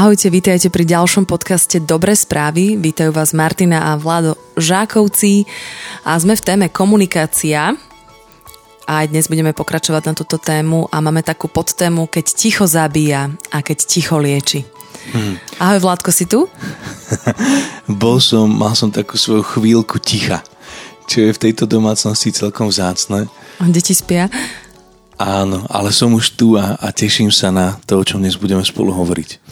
Ahojte, vítajte pri ďalšom podcaste Dobré správy. Vítajú vás Martina a Vlado Žákovci a sme v téme komunikácia. A aj dnes budeme pokračovať na túto tému a máme takú podtému Keď ticho zabíja a keď ticho lieči. Hmm. Ahoj Vládko, si tu? Bol som, mal som takú svoju chvíľku ticha, čo je v tejto domácnosti celkom vzácne. Deti spia? Áno, ale som už tu a, a teším sa na to, o čom dnes budeme spolu hovoriť.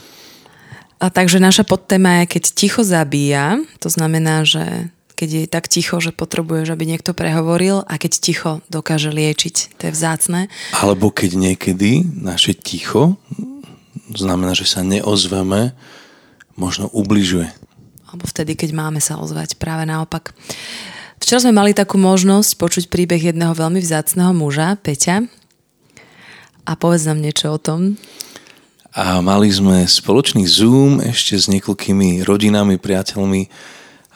A takže naša podtéma je, keď ticho zabíja, to znamená, že keď je tak ticho, že potrebuješ, aby niekto prehovoril a keď ticho dokáže liečiť. To je vzácne. Alebo keď niekedy naše ticho znamená, že sa neozveme, možno ubližuje. Alebo vtedy, keď máme sa ozvať. Práve naopak. Včera sme mali takú možnosť počuť príbeh jedného veľmi vzácného muža, Peťa. A povedz nám niečo o tom a mali sme spoločný Zoom ešte s niekoľkými rodinami, priateľmi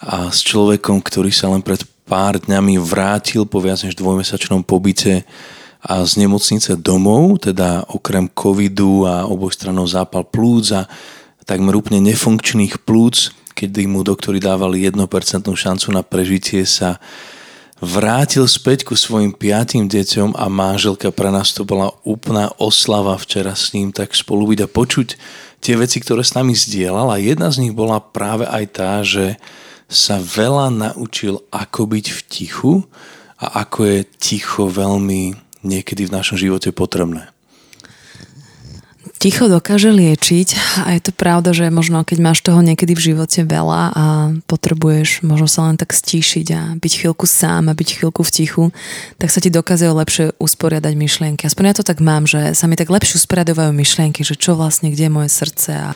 a s človekom, ktorý sa len pred pár dňami vrátil po viac než dvojmesačnom pobyte a z nemocnice domov, teda okrem covidu a obojstrannou zápal plúc a takmer úplne nefunkčných plúc, kedy mu doktori dávali 1% šancu na prežitie sa vrátil späť ku svojim piatým deťom a manželka pre nás to bola úplná oslava včera s ním, tak spolu byť a počuť tie veci, ktoré s nami zdieľal a jedna z nich bola práve aj tá, že sa veľa naučil, ako byť v tichu a ako je ticho veľmi niekedy v našom živote potrebné. Ticho dokáže liečiť a je to pravda, že možno keď máš toho niekedy v živote veľa a potrebuješ možno sa len tak stíšiť a byť chvíľku sám a byť chvíľku v tichu, tak sa ti dokázajú lepšie usporiadať myšlienky. Aspoň ja to tak mám, že sa mi tak lepšie usporiadovajú myšlienky, že čo vlastne, kde je moje srdce a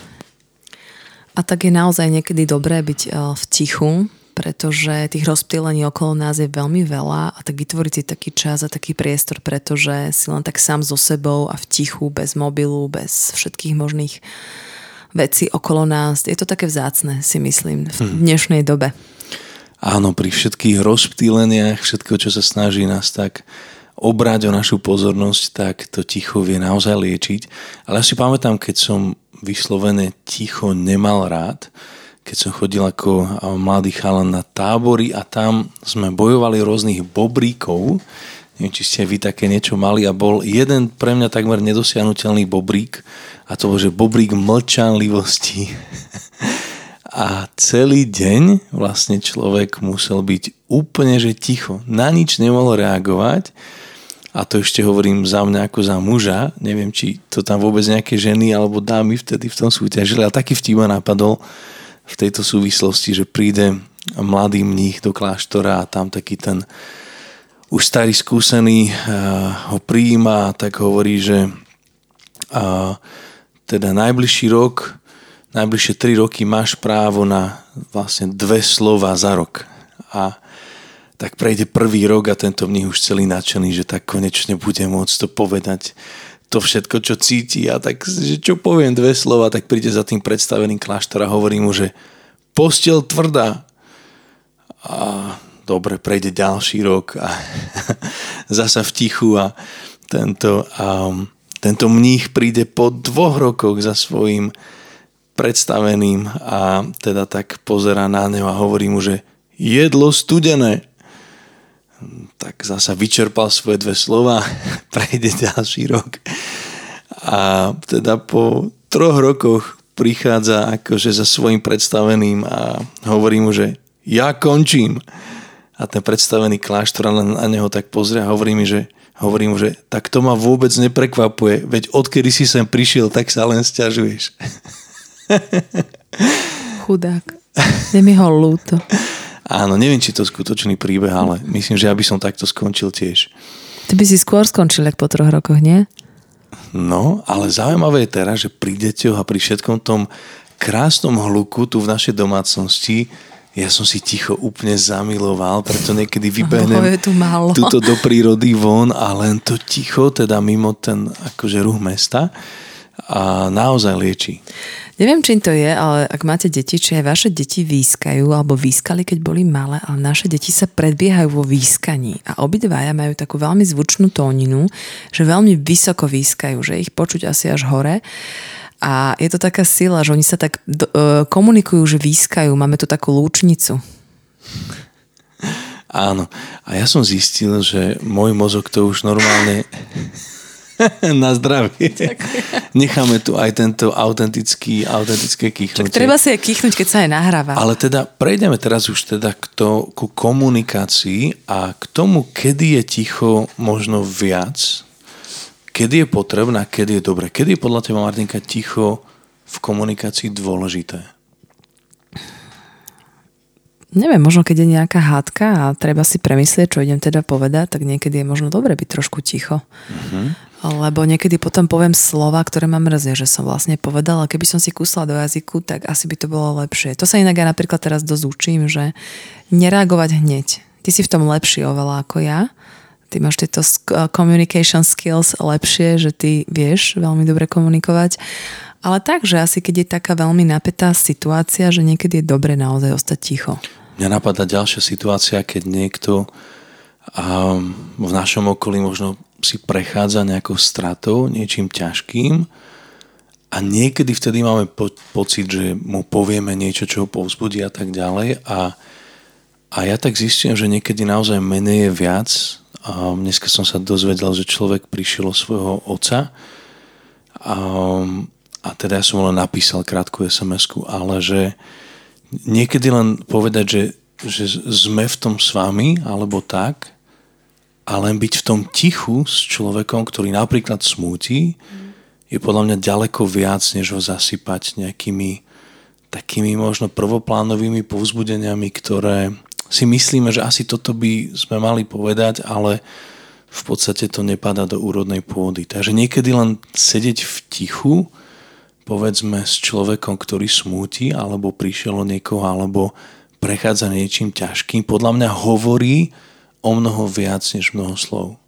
a tak je naozaj niekedy dobré byť eh, v tichu, pretože tých rozptýlení okolo nás je veľmi veľa a tak vytvoriť si taký čas a taký priestor, pretože si len tak sám so sebou a v tichu, bez mobilu, bez všetkých možných vecí okolo nás. Je to také vzácne, si myslím, v mhm. dnešnej dobe. Áno, pri všetkých rozptýleniach, všetko, čo sa snaží nás tak obrať o našu pozornosť, tak to ticho vie naozaj liečiť. Ale ja si pamätám, keď som vyslovene ticho nemal rád, keď som chodil ako mladý chalan na tábory a tam sme bojovali rôznych bobríkov. Neviem, či ste vy také niečo mali a bol jeden pre mňa takmer nedosiahnutelný bobrík a to bol, že bobrík mlčanlivosti. a celý deň vlastne človek musel byť úplne, že ticho. Na nič nemohol reagovať a to ešte hovorím za mňa ako za muža, neviem, či to tam vôbec nejaké ženy alebo dámy vtedy v tom súťažili, ale taký vtip napadol, v tejto súvislosti, že príde mladý mních do kláštora a tam taký ten už starý skúsený uh, ho prijíma a tak hovorí, že uh, teda najbližší rok, najbližšie tri roky máš právo na vlastne dve slova za rok. A tak prejde prvý rok a tento mních už celý nadšený, že tak konečne bude môcť to povedať to všetko, čo cíti a tak, že čo poviem dve slova, tak príde za tým predstaveným kláštor a hovorí mu, že postel tvrdá. A dobre, prejde ďalší rok a zasa v tichu a tento, um, tento mních príde po dvoch rokoch za svojím predstaveným a teda tak pozera na neho a hovorí mu, že jedlo studené tak zasa vyčerpal svoje dve slova, prejde ďalší rok. A teda po troch rokoch prichádza akože za svojim predstaveným a hovorí mu, že ja končím. A ten predstavený kláštor na neho tak pozrie a hovorí mi, že, hovorí mu, že tak to ma vôbec neprekvapuje, veď odkedy si sem prišiel, tak sa len stiažuješ. Chudák. Je mi ho ľúto. Áno, neviem, či to je skutočný príbeh, ale myslím, že ja by som takto skončil tiež. Ty by si skôr skončil, ako po troch rokoch, nie? No, ale zaujímavé je teraz, že pri deťoch a pri všetkom tom krásnom hluku tu v našej domácnosti ja som si ticho úplne zamiloval, preto niekedy vybehnem tu túto do prírody von a len to ticho, teda mimo ten akože ruch mesta a naozaj lieči. Neviem, čím to je, ale ak máte deti, či aj vaše deti výskajú alebo výskali, keď boli malé, ale naše deti sa predbiehajú vo výskaní a obidvaja majú takú veľmi zvučnú tóninu, že veľmi vysoko výskajú, že ich počuť asi až hore A je to taká sila, že oni sa tak do, uh, komunikujú, že výskajú. Máme tu takú lúčnicu. Áno. A ja som zistil, že môj mozog to už normálne na zdravie. Necháme tu aj tento autentický, autentické kýchnutie. Tak treba si aj kýchnuť, keď sa aj nahráva. Ale teda prejdeme teraz už teda k to, ku komunikácii a k tomu, kedy je ticho možno viac, kedy je potrebná, kedy je dobre. Kedy je podľa teba, Martinka, ticho v komunikácii dôležité? Neviem, možno keď je nejaká hádka a treba si premyslieť, čo idem teda povedať, tak niekedy je možno dobre byť trošku ticho. Mm-hmm. Lebo niekedy potom poviem slova, ktoré ma mrzia, že som vlastne povedala. Keby som si kúsla do jazyku, tak asi by to bolo lepšie. To sa inak ja napríklad teraz dosť učím, že nereagovať hneď. Ty si v tom lepší oveľa ako ja. Ty máš tieto communication skills lepšie, že ty vieš veľmi dobre komunikovať. Ale tak, že asi keď je taká veľmi napätá situácia, že niekedy je dobre naozaj ostať ticho. Mňa napadá ďalšia situácia, keď niekto um, v našom okolí možno si prechádza nejakou stratou, niečím ťažkým a niekedy vtedy máme po- pocit, že mu povieme niečo, čo ho povzbudí a tak ďalej a, a ja tak zistím, že niekedy naozaj menej je viac. A dneska som sa dozvedel, že človek prišiel o svojho oca a, a teda ja som len napísal krátku sms ale že niekedy len povedať, že, že sme v tom s vami, alebo tak, a len byť v tom tichu s človekom, ktorý napríklad smúti, je podľa mňa ďaleko viac, než ho zasypať nejakými takými možno prvoplánovými povzbudeniami, ktoré si myslíme, že asi toto by sme mali povedať, ale v podstate to nepada do úrodnej pôdy. Takže niekedy len sedieť v tichu, povedzme s človekom, ktorý smúti, alebo prišiel o niekoho, alebo prechádza niečím ťažkým, podľa mňa hovorí o mnoho viac než mnoho slov.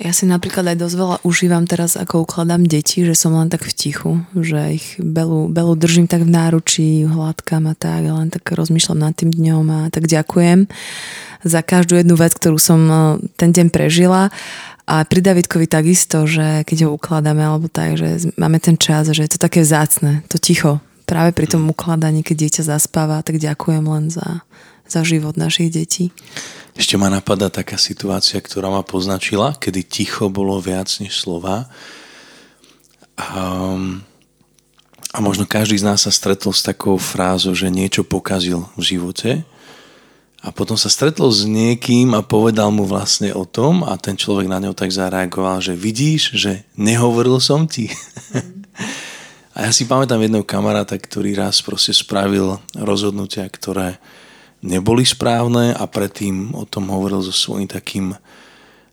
Ja si napríklad aj dosť veľa užívam teraz, ako ukladám deti, že som len tak v tichu, že ich belu, belu držím tak v náručí, hladkám a tak, len tak rozmýšľam nad tým dňom a tak ďakujem za každú jednu vec, ktorú som eh, ten deň prežila a pri Davidkovi takisto, že keď ho ukladáme alebo tak, že máme ten čas, že je to také vzácne, to ticho. Práve pri tom ukladaní, keď dieťa zaspáva, tak ďakujem len za, za život našich detí. Ešte ma napadá taká situácia, ktorá ma poznačila, kedy ticho bolo viac než slova. A, a možno každý z nás sa stretol s takou frázou, že niečo pokazil v živote a potom sa stretol s niekým a povedal mu vlastne o tom a ten človek na ňo tak zareagoval, že vidíš, že nehovoril som ti. a ja si pamätám jedného kamaráta, ktorý raz proste spravil rozhodnutia, ktoré neboli správne a predtým o tom hovoril so svojím takým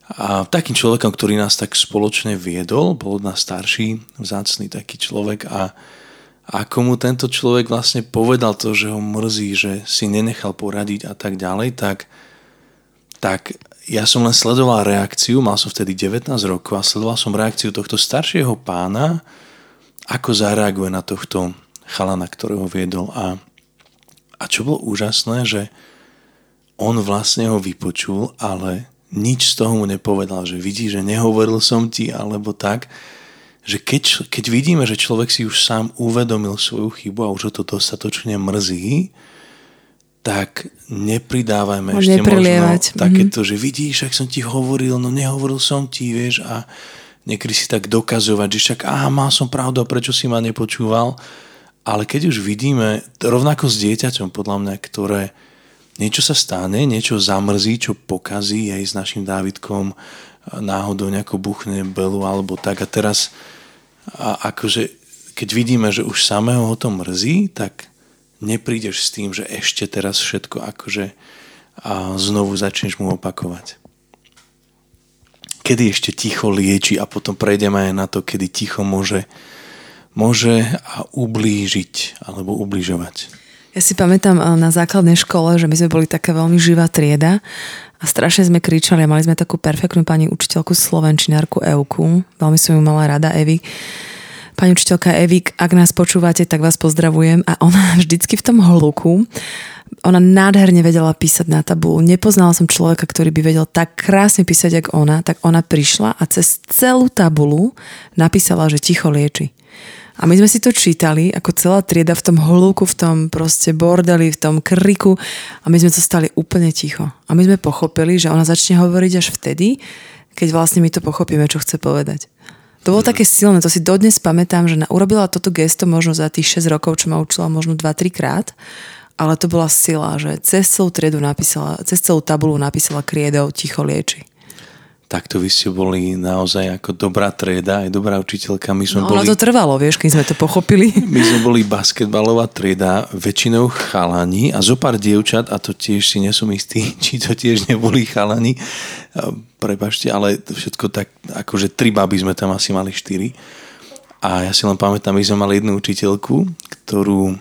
a takým človekom, ktorý nás tak spoločne viedol, bol od nás starší, vzácný taký človek a ako mu tento človek vlastne povedal to, že ho mrzí, že si nenechal poradiť a tak ďalej, tak, tak ja som len sledoval reakciu, mal som vtedy 19 rokov a sledoval som reakciu tohto staršieho pána, ako zareaguje na tohto chalana, ktorého viedol. A, a čo bolo úžasné, že on vlastne ho vypočul, ale nič z toho mu nepovedal, že vidí, že nehovoril som ti, alebo tak, že keď, keď vidíme, že človek si už sám uvedomil svoju chybu a už ho to dostatočne mrzí, tak nepridávajme no, ešte možno takéto, mm-hmm. že vidíš, ak som ti hovoril, no nehovoril som ti, vieš, a niekedy si tak dokazovať, že však, aha, mal som pravdu, prečo si ma nepočúval. Ale keď už vidíme, rovnako s dieťaťom, podľa mňa, ktoré niečo sa stane, niečo zamrzí, čo pokazí aj s našim Dávidkom, náhodou nejako buchne belu alebo tak a teraz a akože keď vidíme, že už samého ho to mrzí, tak neprídeš s tým, že ešte teraz všetko akože a znovu začneš mu opakovať. Kedy ešte ticho lieči a potom prejdeme aj na to, kedy ticho môže, môže a ublížiť alebo ubližovať. Ja si pamätám eh, na základnej škole, že my sme boli taká veľmi živá trieda a strašne sme kričali mali sme takú perfektnú pani učiteľku slovenčinárku Euku. Veľmi som ju mala rada, Evi. Pani učiteľka Evik, ak nás počúvate, tak vás pozdravujem. A ona vždycky v tom hluku ona nádherne vedela písať na tabulu. Nepoznala som človeka, ktorý by vedel tak krásne písať, ako ona. Tak ona prišla a cez celú tabulu napísala, že ticho lieči. A my sme si to čítali, ako celá trieda v tom holúku, v tom proste bordeli, v tom kriku a my sme zostali úplne ticho. A my sme pochopili, že ona začne hovoriť až vtedy, keď vlastne my to pochopíme, čo chce povedať. To bolo mm. také silné, to si dodnes pamätám, že urobila toto gesto možno za tých 6 rokov, čo ma učila možno 2-3 krát, ale to bola sila, že cez celú triedu napísala, cez celú tabulu napísala kriedou ticho lieči takto vy ste boli naozaj ako dobrá trieda, aj dobrá učiteľka. My sme no, boli, to trvalo, vieš, keď sme to pochopili. My sme boli basketbalová trieda, väčšinou chalani a zo pár dievčat, a to tiež si nesom istý, či to tiež neboli chalani. Prepašte, ale všetko tak, akože tri baby sme tam asi mali štyri. A ja si len pamätám, my sme mali jednu učiteľku, ktorú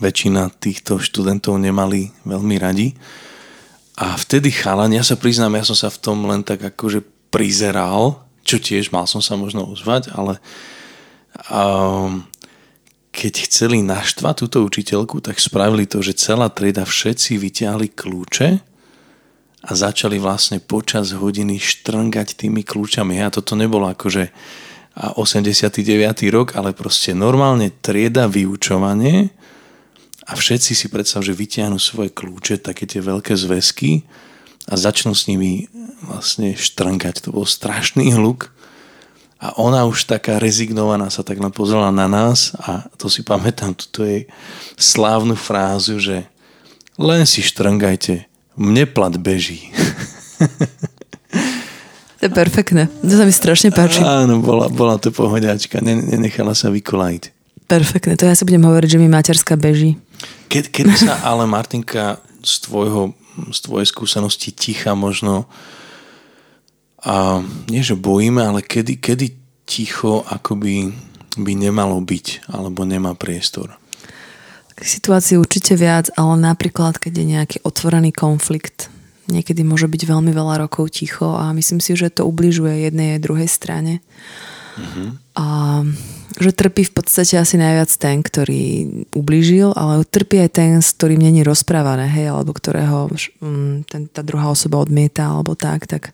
väčšina týchto študentov nemali veľmi radi a vtedy chalan, ja sa priznám, ja som sa v tom len tak akože prizeral, čo tiež mal som sa možno ozvať, ale um, keď chceli naštvať túto učiteľku, tak spravili to, že celá trieda všetci vyťahli kľúče a začali vlastne počas hodiny štrngať tými kľúčami. A toto nebolo akože 89. rok, ale proste normálne trieda vyučovanie a všetci si predstav, že vytiahnu svoje kľúče, také tie veľké zväzky a začnú s nimi vlastne štrnkať. To bol strašný hluk a ona už taká rezignovaná sa tak pozrela na nás a to si pamätám, toto je slávnu frázu, že len si štrngajte, mne plat beží. To je perfektné. To sa mi strašne páči. Áno, bola, bola to pohodiačka. Nenechala sa vykolajiť. Perfektné. To ja si budem hovoriť, že mi materská beží. Kedy, kedy sa ale Martinka z, tvojho, z tvojej skúsenosti ticha možno a nie, že bojíme, ale kedy, kedy ticho akoby by nemalo byť alebo nemá priestor? Situácií určite viac, ale napríklad, keď je nejaký otvorený konflikt, niekedy môže byť veľmi veľa rokov ticho a myslím si, že to ubližuje jednej aj druhej strane. Mm-hmm. A že trpí v podstate asi najviac ten, ktorý ublížil, ale trpí aj ten, s ktorým není rozprávané, hej, alebo ktorého mm, ten, tá druhá osoba odmieta, alebo tak, tak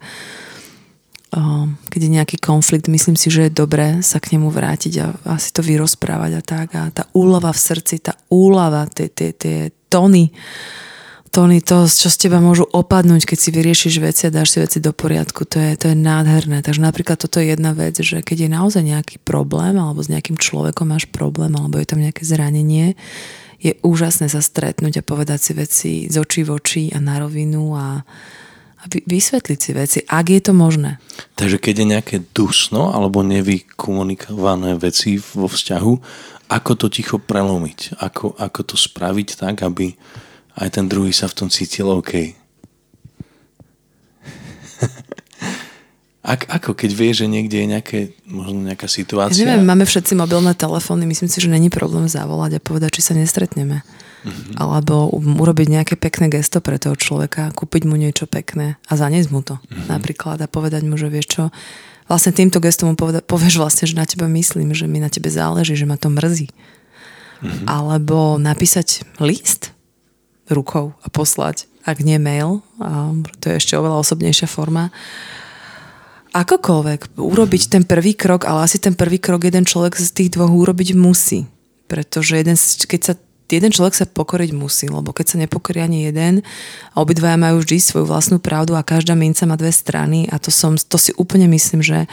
keď je nejaký konflikt, myslím si, že je dobré sa k nemu vrátiť a asi to vyrozprávať a tak. A tá úlava v srdci, tá úlava, tie, tie, tie tóny, Tony, to, čo z teba môžu opadnúť, keď si vyriešiš veci a dáš si veci do poriadku, to je, to je nádherné. Takže napríklad toto je jedna vec, že keď je naozaj nejaký problém, alebo s nejakým človekom máš problém, alebo je tam nejaké zranenie, je úžasné sa stretnúť a povedať si veci z očí v oči a na rovinu a, a vysvetliť si veci, ak je to možné. Takže keď je nejaké dusno alebo nevykomunikované veci vo vzťahu, ako to ticho prelomiť? Ako, ako to spraviť tak, aby aj ten druhý sa v tom cítil OK. Ak, ako keď vie, že niekde je nejaké, možno nejaká situácia? Ja neviem, máme všetci mobilné telefóny, myslím si, že není problém zavolať a povedať, či sa nestretneme. Mm-hmm. Alebo urobiť nejaké pekné gesto pre toho človeka, kúpiť mu niečo pekné a zaniesť mu to mm-hmm. napríklad a povedať mu, že vieš čo, vlastne týmto gestom mu poveda- povieš vlastne, že na teba myslím, že mi na tebe záleží, že ma to mrzí. Mm-hmm. Alebo napísať list rukou a poslať, ak nie mail, a to je ešte oveľa osobnejšia forma. Akokoľvek, urobiť ten prvý krok, ale asi ten prvý krok jeden človek z tých dvoch urobiť musí. Pretože jeden, keď sa jeden človek sa pokoriť musí, lebo keď sa nepokorí ani jeden a obidvaja majú vždy svoju vlastnú pravdu a každá minca má dve strany a to, som, to si úplne myslím, že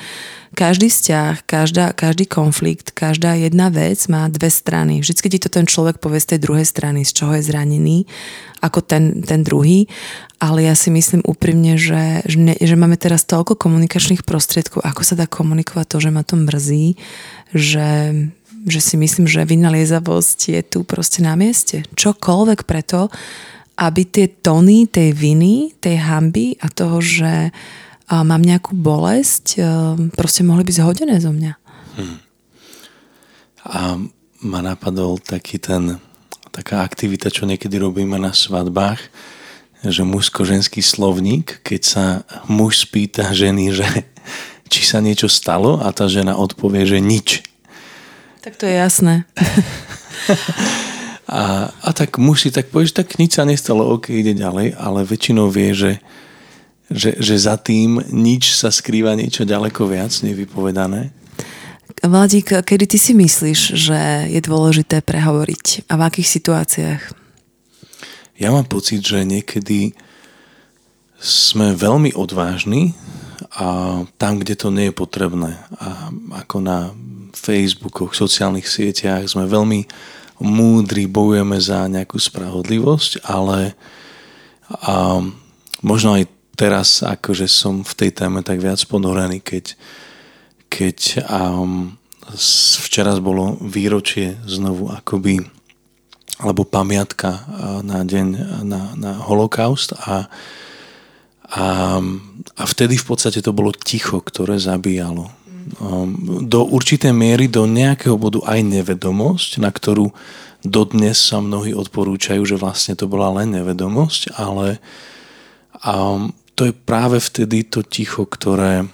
každý vzťah, každá, každý konflikt, každá jedna vec má dve strany. Vždycky ti to ten človek povie z tej druhej strany, z čoho je zranený, ako ten, ten druhý. Ale ja si myslím úprimne, že, že, ne, že máme teraz toľko komunikačných prostriedkov, ako sa dá komunikovať to, že ma to mrzí, že že si myslím, že vynaliezavosť je tu proste na mieste. Čokoľvek preto, aby tie tóny tej viny, tej hamby a toho, že mám nejakú bolesť, proste mohli byť zhodené zo mňa. Hmm. A ma napadol taký ten, taká aktivita, čo niekedy robíme na svadbách, že mužsko-ženský slovník, keď sa muž spýta ženy, že či sa niečo stalo a tá žena odpovie, že nič tak to je jasné. A, a tak musí tak povedať, tak nič sa nestalo, ok, ide ďalej, ale väčšinou vie, že, že, že za tým nič sa skrýva niečo ďaleko viac nevypovedané. Vladík, kedy ty si myslíš, že je dôležité prehovoriť a v akých situáciách? Ja mám pocit, že niekedy sme veľmi odvážni a tam, kde to nie je potrebné. A ako na Facebookoch, sociálnych sieťach sme veľmi múdri, bojujeme za nejakú spravodlivosť, ale a možno aj teraz akože som v tej téme tak viac ponorený, keď keď um, včera bolo výročie znovu akoby alebo pamiatka na deň na, na holokaust a, a, a vtedy v podstate to bolo ticho, ktoré zabíjalo. Um, do určitej miery, do nejakého bodu aj nevedomosť, na ktorú dodnes sa mnohí odporúčajú, že vlastne to bola len nevedomosť, ale um, to je práve vtedy to ticho, ktoré,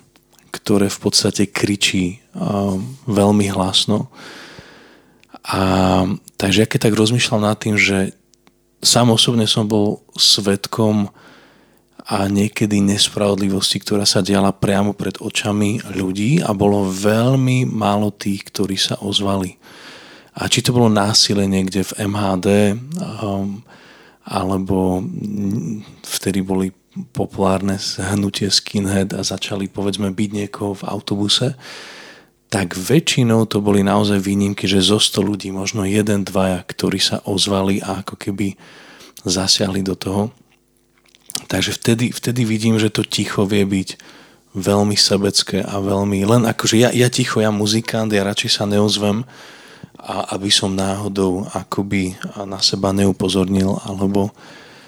ktoré v podstate kričí uh, veľmi hlasno. A takže ja keď tak rozmýšľam nad tým, že sám osobne som bol svetkom a niekedy nespravodlivosti, ktorá sa diala priamo pred očami ľudí a bolo veľmi málo tých, ktorí sa ozvali. A či to bolo násilie niekde v MHD, um, alebo vtedy boli populárne hnutie skinhead a začali povedzme byť niekoho v autobuse, tak väčšinou to boli naozaj výnimky, že zo 100 ľudí možno jeden, dvaja, ktorí sa ozvali a ako keby zasiahli do toho. Takže vtedy, vtedy vidím, že to ticho vie byť veľmi sebecké a veľmi, len akože ja, ja ticho, ja muzikant, ja radšej sa neozvem, a aby som náhodou akoby na seba neupozornil alebo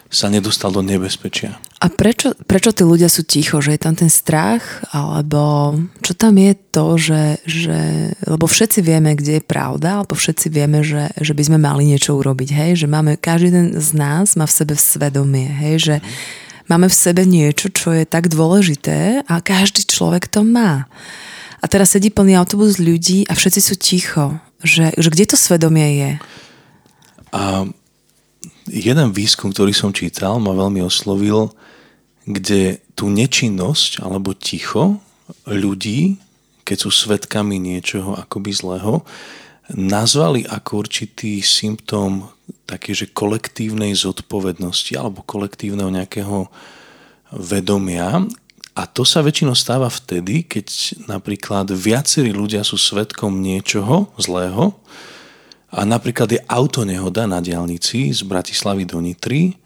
sa nedostal do nebezpečia. A prečo, prečo tí ľudia sú ticho? Že je tam ten strach? Alebo čo tam je to, že, že lebo všetci vieme, kde je pravda, alebo všetci vieme, že, že by sme mali niečo urobiť, hej? Že máme, každý jeden z nás má v sebe svedomie, hej? Že máme v sebe niečo, čo je tak dôležité a každý človek to má. A teraz sedí plný autobus ľudí a všetci sú ticho. Že, že kde to svedomie je? A jeden výskum, ktorý som čítal, ma veľmi oslovil, kde tú nečinnosť alebo ticho ľudí, keď sú svetkami niečoho akoby zlého, nazvali ako určitý symptóm také, že kolektívnej zodpovednosti alebo kolektívneho nejakého vedomia. A to sa väčšinou stáva vtedy, keď napríklad viacerí ľudia sú svetkom niečoho zlého, a napríklad je autonehoda na diálnici z Bratislavy do Nitry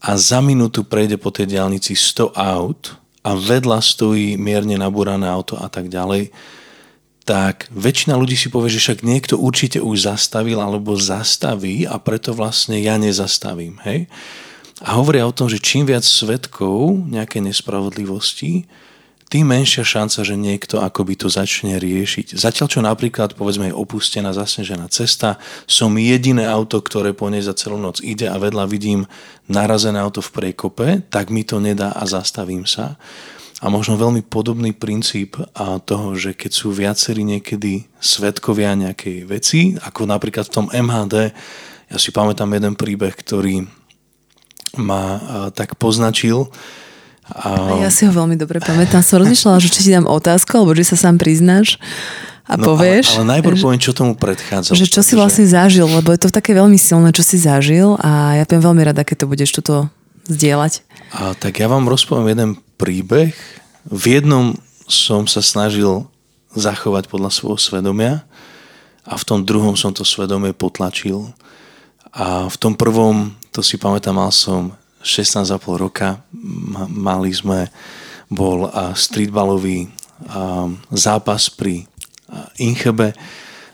a za minútu prejde po tej diálnici 100 aut a vedľa stojí mierne nabúrané auto a tak ďalej, tak väčšina ľudí si povie, že však niekto určite už zastavil alebo zastaví a preto vlastne ja nezastavím. Hej? A hovoria o tom, že čím viac svetkov nejakej nespravodlivosti, tým menšia šanca, že niekto akoby to začne riešiť. Zatiaľ, čo napríklad, povedzme, je opustená, zasnežená cesta, som jediné auto, ktoré po nej za celú noc ide a vedľa vidím narazené auto v prekope, tak mi to nedá a zastavím sa. A možno veľmi podobný princíp toho, že keď sú viacerí niekedy svetkovia nejakej veci, ako napríklad v tom MHD, ja si pamätám jeden príbeh, ktorý ma tak poznačil, a... Ja si ho veľmi dobre pamätám. Som rozmýšľala, že či ti dám otázku, alebo že sa sám priznáš a no, povieš. Ale, ale najprv poviem, čo tomu predchádza. Že čo si vlastne zažil, lebo je to také veľmi silné, čo si zažil a ja budem veľmi rada, keď to budeš toto zdieľať. A, tak ja vám rozpoviem jeden príbeh. V jednom som sa snažil zachovať podľa svojho svedomia a v tom druhom som to svedomie potlačil. A v tom prvom, to si pamätám, mal som 16,5 roka mali sme, bol streetballový zápas pri Inchebe.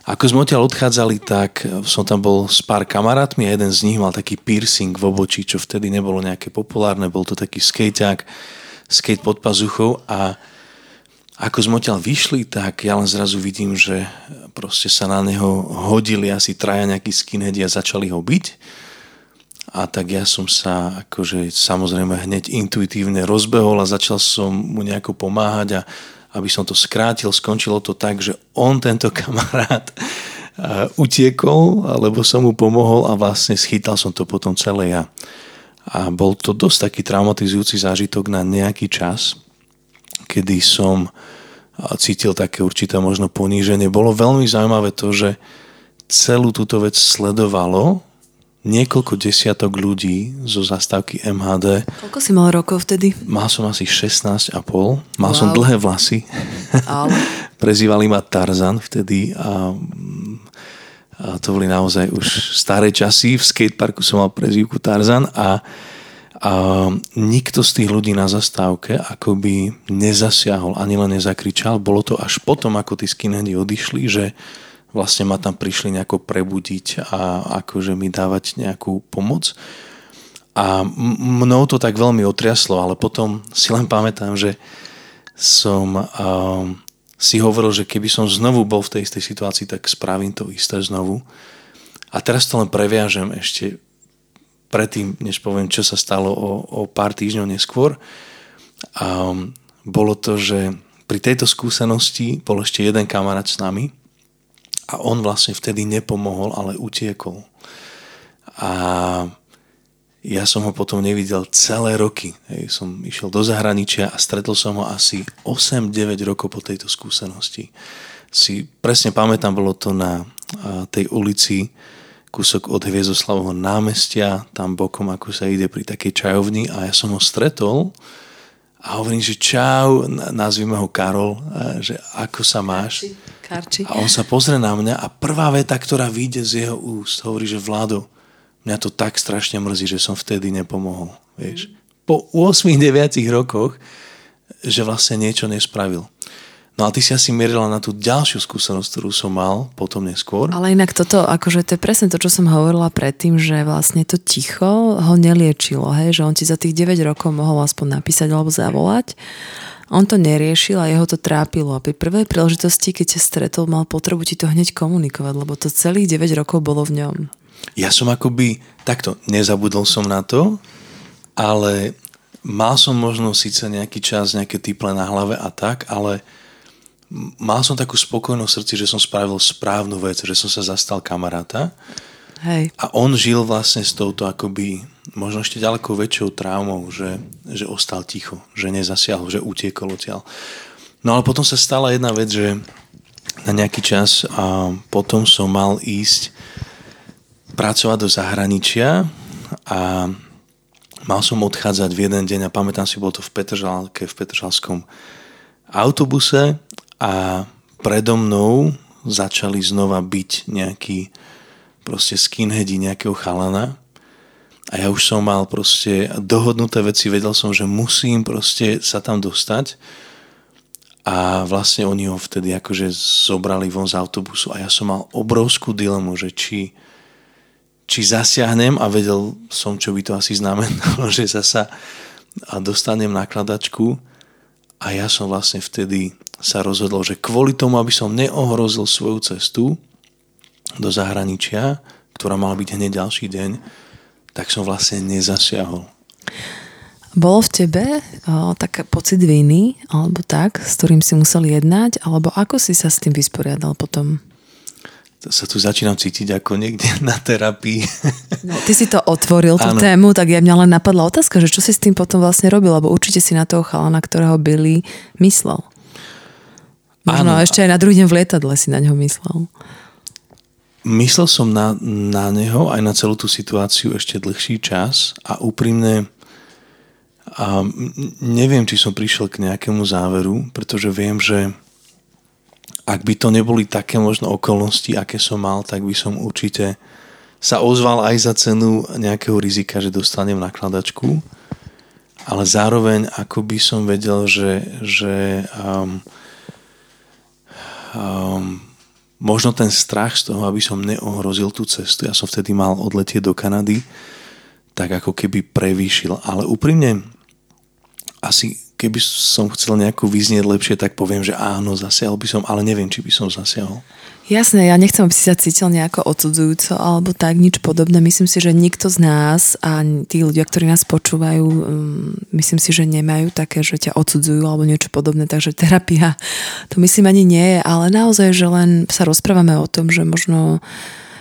Ako sme odtiaľ odchádzali, tak som tam bol s pár kamarátmi a jeden z nich mal taký piercing v obočí, čo vtedy nebolo nejaké populárne, bol to taký skejťák, skate pod pazuchou a ako sme odtiaľ vyšli, tak ja len zrazu vidím, že proste sa na neho hodili asi traja nejakí skinheadi a začali ho byť a tak ja som sa akože samozrejme hneď intuitívne rozbehol a začal som mu nejako pomáhať a aby som to skrátil, skončilo to tak, že on, tento kamarát, utiekol, alebo som mu pomohol a vlastne schytal som to potom celé ja. A bol to dosť taký traumatizujúci zážitok na nejaký čas, kedy som cítil také určité možno poníženie. Bolo veľmi zaujímavé to, že celú túto vec sledovalo niekoľko desiatok ľudí zo zastávky MHD. Koľko si mal rokov vtedy? Mal som asi 16 a pol. Mal wow. som dlhé vlasy. Ale... Prezývali ma Tarzan vtedy a, a to boli naozaj už staré časy. V skateparku som mal prezývku Tarzan a, a nikto z tých ľudí na zastávke akoby nezasiahol, ani len nezakričal. Bolo to až potom, ako tí skinheadi odišli, že vlastne ma tam prišli nejako prebudiť a akože mi dávať nejakú pomoc. A mnou to tak veľmi otriaslo, ale potom si len pamätám, že som uh, si hovoril, že keby som znovu bol v tej istej situácii, tak spravím to isté znovu. A teraz to len previažem ešte predtým, než poviem, čo sa stalo o, o pár týždňov neskôr. Um, bolo to, že pri tejto skúsenosti bol ešte jeden kamarát s nami, a on vlastne vtedy nepomohol, ale utiekol. A ja som ho potom nevidel celé roky. Hej, som išiel do zahraničia a stretol som ho asi 8-9 rokov po tejto skúsenosti. Si presne pamätám, bolo to na tej ulici kúsok od Hviezdoslavovho námestia, tam bokom, ako sa ide pri takej čajovni a ja som ho stretol a hovorím, že čau, nazvime ho Karol, že ako sa máš? Karči. A on sa pozrie na mňa a prvá veta, ktorá vyjde z jeho úst, hovorí, že Vlado, mňa to tak strašne mrzí, že som vtedy nepomohol. Vieš? Po 8-9 rokoch, že vlastne niečo nespravil. No a ty si asi mierila na tú ďalšiu skúsenosť, ktorú som mal potom neskôr. Ale inak toto, akože to je presne to, čo som hovorila predtým, že vlastne to ticho ho neliečilo, hej? že on ti za tých 9 rokov mohol aspoň napísať alebo zavolať on to neriešil a jeho to trápilo. A pri prvej príležitosti, keď ťa stretol, mal potrebu ti to hneď komunikovať, lebo to celých 9 rokov bolo v ňom. Ja som akoby, takto, nezabudol som na to, ale mal som možno síce nejaký čas, nejaké typle na hlave a tak, ale mal som takú spokojnosť srdci, že som spravil správnu vec, že som sa zastal kamaráta. Hej. A on žil vlastne s touto akoby možno ešte ďaleko väčšou traumou, že, že ostal ticho, že nezasiahol, že utiekol odtiaľ. No ale potom sa stala jedna vec, že na nejaký čas a potom som mal ísť pracovať do zahraničia a mal som odchádzať v jeden deň a pamätám si, bol to v Petržalke, v Petržalskom autobuse a predo mnou začali znova byť nejakí proste skinheadi nejakého chalana a ja už som mal proste dohodnuté veci, vedel som, že musím proste sa tam dostať. A vlastne oni ho vtedy akože zobrali von z autobusu a ja som mal obrovskú dilemu, že či, či zasiahnem a vedel som, čo by to asi znamenalo, že zasa a dostanem nakladačku. A ja som vlastne vtedy sa rozhodol, že kvôli tomu, aby som neohrozil svoju cestu do zahraničia, ktorá mala byť hneď ďalší deň, tak som vlastne nezasiahol. Bolo v tebe o, tak pocit viny, alebo tak, s ktorým si musel jednať, alebo ako si sa s tým vysporiadal potom? To sa tu začínam cítiť ako niekde na terapii. No, ty si to otvoril, tú ano. tému, tak ja mňa len napadla otázka, že čo si s tým potom vlastne robil, lebo určite si na toho chalana, ktorého byli, myslel. Možno ano. ešte aj na druhý deň v lietadle si na ňo myslel myslel som na, na neho aj na celú tú situáciu ešte dlhší čas a úprimne a neviem, či som prišiel k nejakému záveru, pretože viem, že ak by to neboli také možno okolnosti, aké som mal, tak by som určite sa ozval aj za cenu nejakého rizika, že dostanem nakladačku, ale zároveň ako by som vedel, že, že um, um, možno ten strach z toho, aby som neohrozil tú cestu, ja som vtedy mal odletieť do Kanady, tak ako keby prevýšil. Ale úprimne, asi keby som chcel nejako vyznieť lepšie, tak poviem, že áno, zasiahol by som, ale neviem, či by som zasiahol. Jasné, ja nechcem, aby si sa cítil nejako odsudzujúco alebo tak, nič podobné. Myslím si, že nikto z nás a tí ľudia, ktorí nás počúvajú, um, myslím si, že nemajú také, že ťa odsudzujú alebo niečo podobné, takže terapia to myslím ani nie je, ale naozaj, že len sa rozprávame o tom, že možno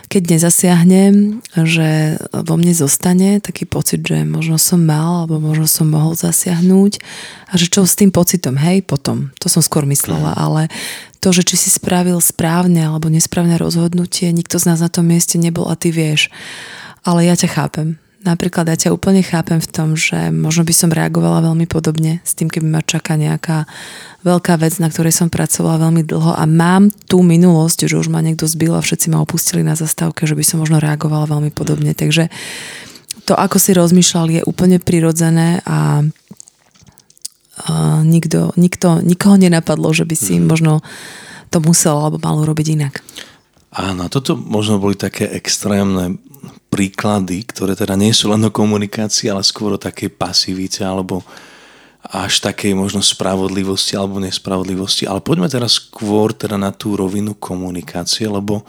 keď nezasiahnem, že vo mne zostane taký pocit, že možno som mal alebo možno som mohol zasiahnuť a že čo s tým pocitom, hej, potom. To som skôr myslela, mm. ale to, že či si spravil správne alebo nesprávne rozhodnutie, nikto z nás na tom mieste nebol a ty vieš. Ale ja ťa chápem. Napríklad ja ťa úplne chápem v tom, že možno by som reagovala veľmi podobne s tým, keby ma čaká nejaká veľká vec, na ktorej som pracovala veľmi dlho a mám tú minulosť, že už ma niekto zbil a všetci ma opustili na zastávke, že by som možno reagovala veľmi podobne. Takže to, ako si rozmýšľal, je úplne prirodzené a a nikto, nikto, nikoho nenapadlo, že by si mm. možno to musel alebo malo robiť inak. Áno, toto možno boli také extrémne príklady, ktoré teda nie sú len o komunikácii, ale skôr o takej pasivite alebo až takej možno spravodlivosti alebo nespravodlivosti. Ale poďme teraz skôr teda na tú rovinu komunikácie, lebo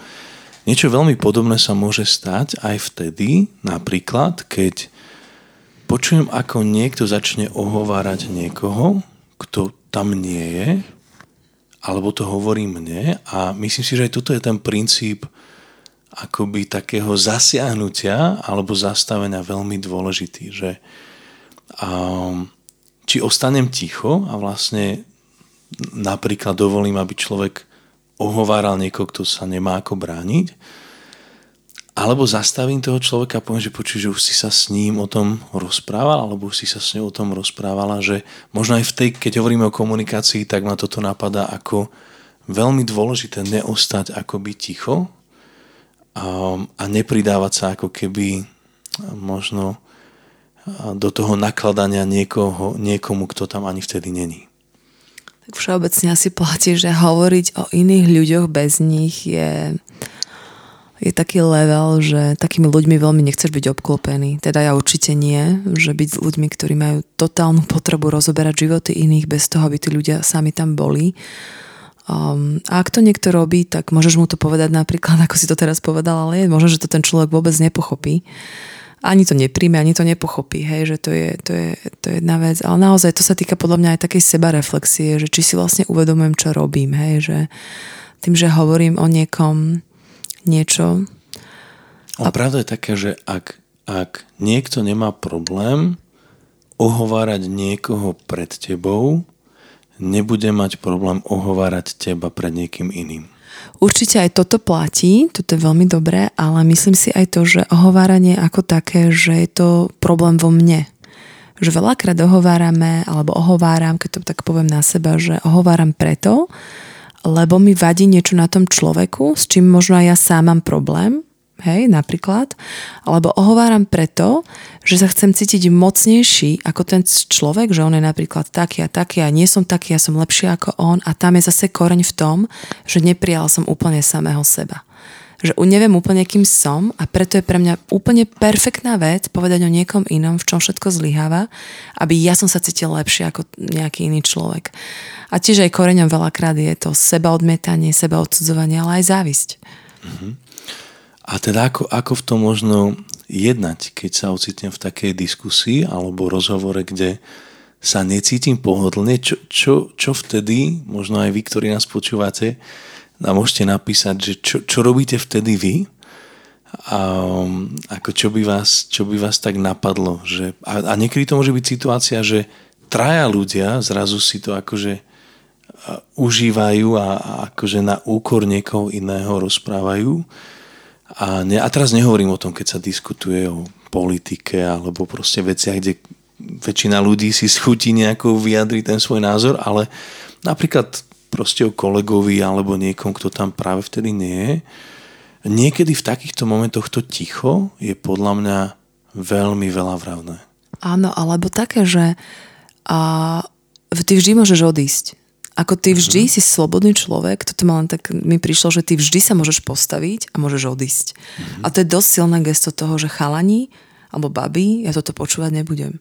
niečo veľmi podobné sa môže stať aj vtedy, napríklad, keď počujem, ako niekto začne ohovárať niekoho, kto tam nie je, alebo to hovorí mne a myslím si, že aj toto je ten princíp akoby takého zasiahnutia alebo zastavenia veľmi dôležitý, že um, či ostanem ticho a vlastne napríklad dovolím, aby človek ohováral niekoho, kto sa nemá ako brániť, alebo zastavím toho človeka a poviem, že počuj, že už si sa s ním o tom rozprával, alebo už si sa s ňou o tom rozprávala, že možno aj v tej, keď hovoríme o komunikácii, tak ma toto napadá ako veľmi dôležité neostať akoby ticho a, a nepridávať sa ako keby možno do toho nakladania niekoho, niekomu, kto tam ani vtedy není. Tak všeobecne asi platí, že hovoriť o iných ľuďoch bez nich je, je taký level, že takými ľuďmi veľmi nechceš byť obklopený. Teda ja určite nie, že byť s ľuďmi, ktorí majú totálnu potrebu rozoberať životy iných bez toho, aby tí ľudia sami tam boli Um, a ak to niekto robí, tak môžeš mu to povedať napríklad, ako si to teraz povedal, ale je možno, že to ten človek vôbec nepochopí. Ani to nepríjme, ani to nepochopí, hej, že to je, to, je, to je jedna vec. Ale naozaj to sa týka podľa mňa aj takej sebareflexie, že či si vlastne uvedomujem, čo robím, hej, že tým, že hovorím o niekom niečo. A pravda je taká, že ak, ak niekto nemá problém ohovárať niekoho pred tebou, nebude mať problém ohovárať teba pred niekým iným. Určite aj toto platí, toto je veľmi dobré, ale myslím si aj to, že ohováranie ako také, že je to problém vo mne. Že veľakrát ohovárame, alebo ohováram, keď to tak poviem na seba, že ohováram preto, lebo mi vadí niečo na tom človeku, s čím možno aj ja sám mám problém hej, napríklad, alebo ohováram preto, že sa chcem cítiť mocnejší ako ten človek, že on je napríklad taký a taký a nie som taký, ja som lepší ako on a tam je zase koreň v tom, že neprijal som úplne samého seba. Že neviem úplne, kým som a preto je pre mňa úplne perfektná vec povedať o niekom inom, v čom všetko zlyháva, aby ja som sa cítil lepšie ako nejaký iný človek. A tiež aj koreňom veľakrát je to seba odmietanie, seba odsudzovanie, ale aj závisť. Mm-hmm. A teda ako, ako v tom možno jednať, keď sa ocitnem v takej diskusii alebo rozhovore, kde sa necítim pohodlne, čo, čo, čo vtedy, možno aj vy, ktorí nás počúvate, nám môžete napísať, že čo, čo robíte vtedy vy, a, ako čo by, vás, čo by vás tak napadlo. Že, a, a niekedy to môže byť situácia, že traja ľudia zrazu si to akože užívajú a, a akože na úkor niekoho iného rozprávajú a, ne, a teraz nehovorím o tom, keď sa diskutuje o politike alebo proste veciach, kde väčšina ľudí si schutí nejako vyjadriť ten svoj názor, ale napríklad proste o kolegovi alebo niekom, kto tam práve vtedy nie je. Niekedy v takýchto momentoch to ticho je podľa mňa veľmi veľa vravné. Áno, alebo také, že a, ty vždy môžeš odísť. Ako ty vždy mm-hmm. si slobodný človek, toto ma len tak mi prišlo, že ty vždy sa môžeš postaviť a môžeš odísť. Mm-hmm. A to je dosť silné gesto toho, že chalani alebo babi, ja toto počúvať nebudem.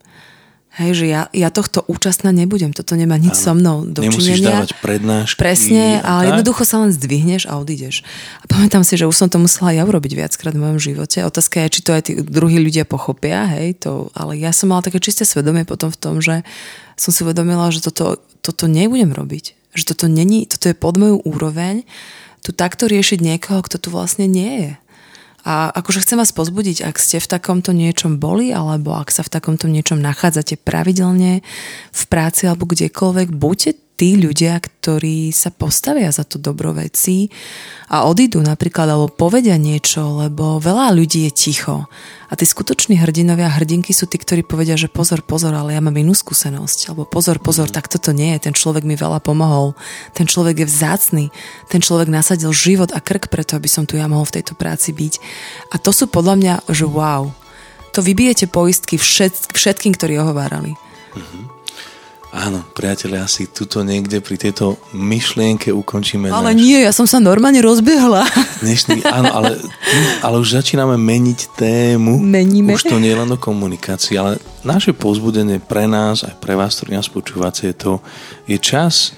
Hej, že ja, ja tohto účastná nebudem, toto nemá nič ano. so mnou dočinenia. Nemusíš dávať prednášky. Presne, ale tak? jednoducho sa len zdvihneš a odídeš. A pamätám si, že už som to musela ja urobiť viackrát v mojom živote. Otázka je, či to aj tí druhí ľudia pochopia, hej, to, ale ja som mala také čisté svedomie potom v tom, že som si uvedomila, že toto, toto nebudem robiť. Že toto není, toto je pod moju úroveň, tu takto riešiť niekoho, kto tu vlastne nie je. A akože chcem vás pozbudiť, ak ste v takomto niečom boli, alebo ak sa v takomto niečom nachádzate pravidelne v práci alebo kdekoľvek, buďte tí ľudia, ktorí sa postavia za to dobro veci a odídu napríklad alebo povedia niečo, lebo veľa ľudí je ticho. A tí skutoční hrdinovia a hrdinky sú tí, ktorí povedia, že pozor, pozor, ale ja mám inú skúsenosť. Alebo pozor, pozor, tak toto nie je. Ten človek mi veľa pomohol. Ten človek je vzácný. Ten človek nasadil život a krk preto, aby som tu ja mohol v tejto práci byť. A to sú podľa mňa, že wow. To vybijete poistky všet, všetkým, ktorí ohovárali. Mm-hmm. Áno, priatelia, asi tuto niekde pri tejto myšlienke ukončíme Ale náš... nie, ja som sa normálne rozbehla. Dnešný, áno, ale, ale už začíname meniť tému. Meníme. Už to nie je len o komunikácii, ale naše pozbudenie pre nás, aj pre vás, ktorí nás počúvate, je to, je čas,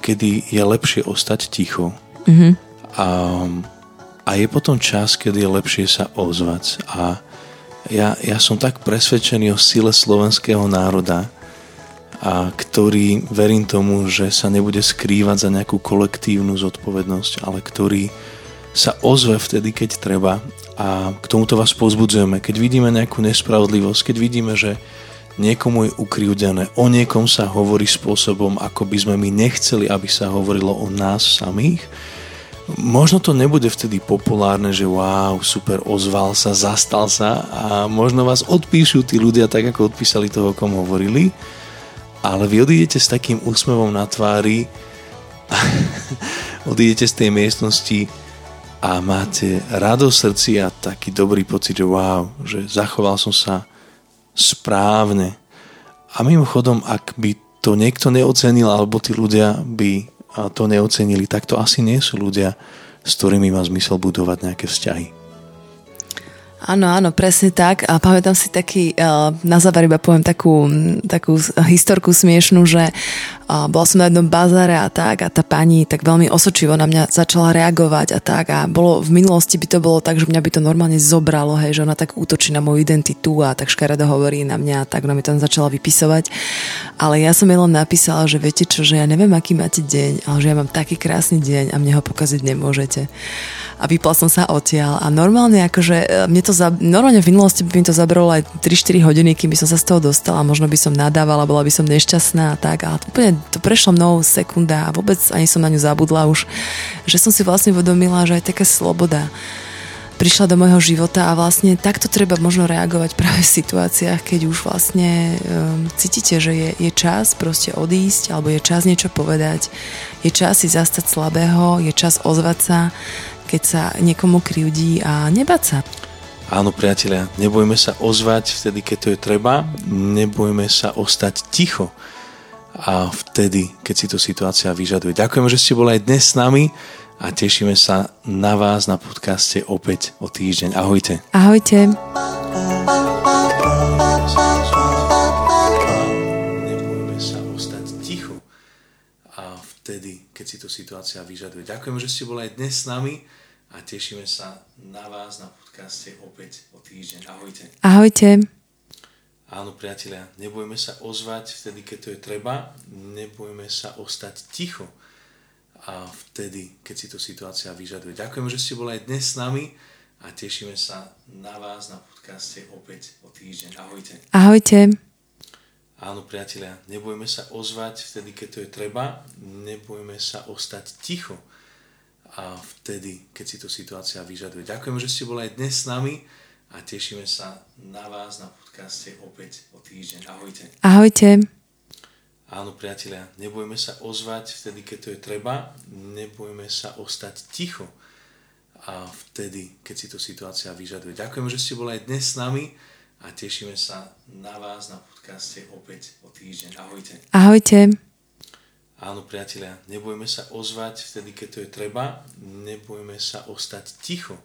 kedy je lepšie ostať ticho. Mm-hmm. A, a je potom čas, kedy je lepšie sa ozvať. A ja, ja som tak presvedčený o sile slovenského národa, a ktorý, verím tomu, že sa nebude skrývať za nejakú kolektívnu zodpovednosť, ale ktorý sa ozve vtedy, keď treba a k tomuto vás pozbudzujeme. Keď vidíme nejakú nespravodlivosť, keď vidíme, že niekomu je ukrivdené, o niekom sa hovorí spôsobom, ako by sme my nechceli, aby sa hovorilo o nás samých, možno to nebude vtedy populárne, že wow, super, ozval sa, zastal sa a možno vás odpíšu tí ľudia tak, ako odpísali toho, kom hovorili, ale vy odídete s takým úsmevom na tvári, odídete z tej miestnosti a máte radosť v srdci a taký dobrý pocit, že wow, že zachoval som sa správne. A mimochodom, ak by to niekto neocenil, alebo tí ľudia by to neocenili, tak to asi nie sú ľudia, s ktorými má zmysel budovať nejaké vzťahy. Áno, áno, presne tak. A pamätám si taký, uh, na záver iba poviem takú, takú historku smiešnú, že uh, bola som na jednom bazáre a tak a tá pani tak veľmi osočivo na mňa začala reagovať a tak a bolo, v minulosti by to bolo tak, že mňa by to normálne zobralo, hej, že ona tak útočí na moju identitu a tak škaredo hovorí na mňa, tak ona mi tam začala vypisovať. Ale ja som jej len napísala, že viete čo, že ja neviem, aký máte deň, ale že ja mám taký krásny deň a mne ho pokaziť nemôžete a vypla som sa odtiaľ. A normálne akože e, mne to za, normálne v minulosti by mi to zabralo aj 3-4 hodiny, kým by som sa z toho dostala, možno by som nadávala, bola by som nešťastná a tak, ale úplne to prešlo mnou sekunda a vôbec ani som na ňu zabudla už, že som si vlastne uvedomila, že aj taká sloboda prišla do môjho života a vlastne takto treba možno reagovať práve v situáciách, keď už vlastne um, cítite, že je, je čas proste odísť alebo je čas niečo povedať, je čas si zastať slabého, je čas ozvať sa, keď sa niekomu krivdí a nebať sa. Áno, priatelia, nebojme sa ozvať vtedy, keď to je treba, nebojme sa ostať ticho a vtedy, keď si to situácia vyžaduje. Ďakujeme, že ste boli aj dnes s nami a tešíme sa na vás na podcaste opäť o týždeň. Ahojte. Ahojte. Nebojme keď si to situácia vyžaduje. Ďakujeme, že ste boli aj dnes s nami a tešíme sa na vás na podcaste opäť o týždeň. Ahojte. Ahojte. Áno, priatelia, nebojme sa ozvať vtedy, keď to je treba, nebojme sa ostať ticho a vtedy, keď si to situácia vyžaduje. Ďakujeme, že ste boli aj dnes s nami a tešíme sa na vás na podcaste opäť o týždeň. Ahojte. Ahojte. Áno, priatelia, nebojme sa ozvať vtedy, keď to je treba, nebojme sa ostať ticho a vtedy, keď si to situácia vyžaduje. Ďakujem, že ste boli aj dnes s nami a tešíme sa na vás na podcaste opäť o týždeň. Ahojte. Ahojte. Áno, priatelia, nebojme sa ozvať vtedy, keď to je treba, nebojme sa ostať ticho a vtedy, keď si to situácia vyžaduje. Ďakujem, že ste boli aj dnes s nami a tešíme sa na vás na podcaste opäť o týždeň. Ahojte. Ahojte. Áno, priatelia, nebojme sa ozvať vtedy, keď to je treba, nebojme sa ostať ticho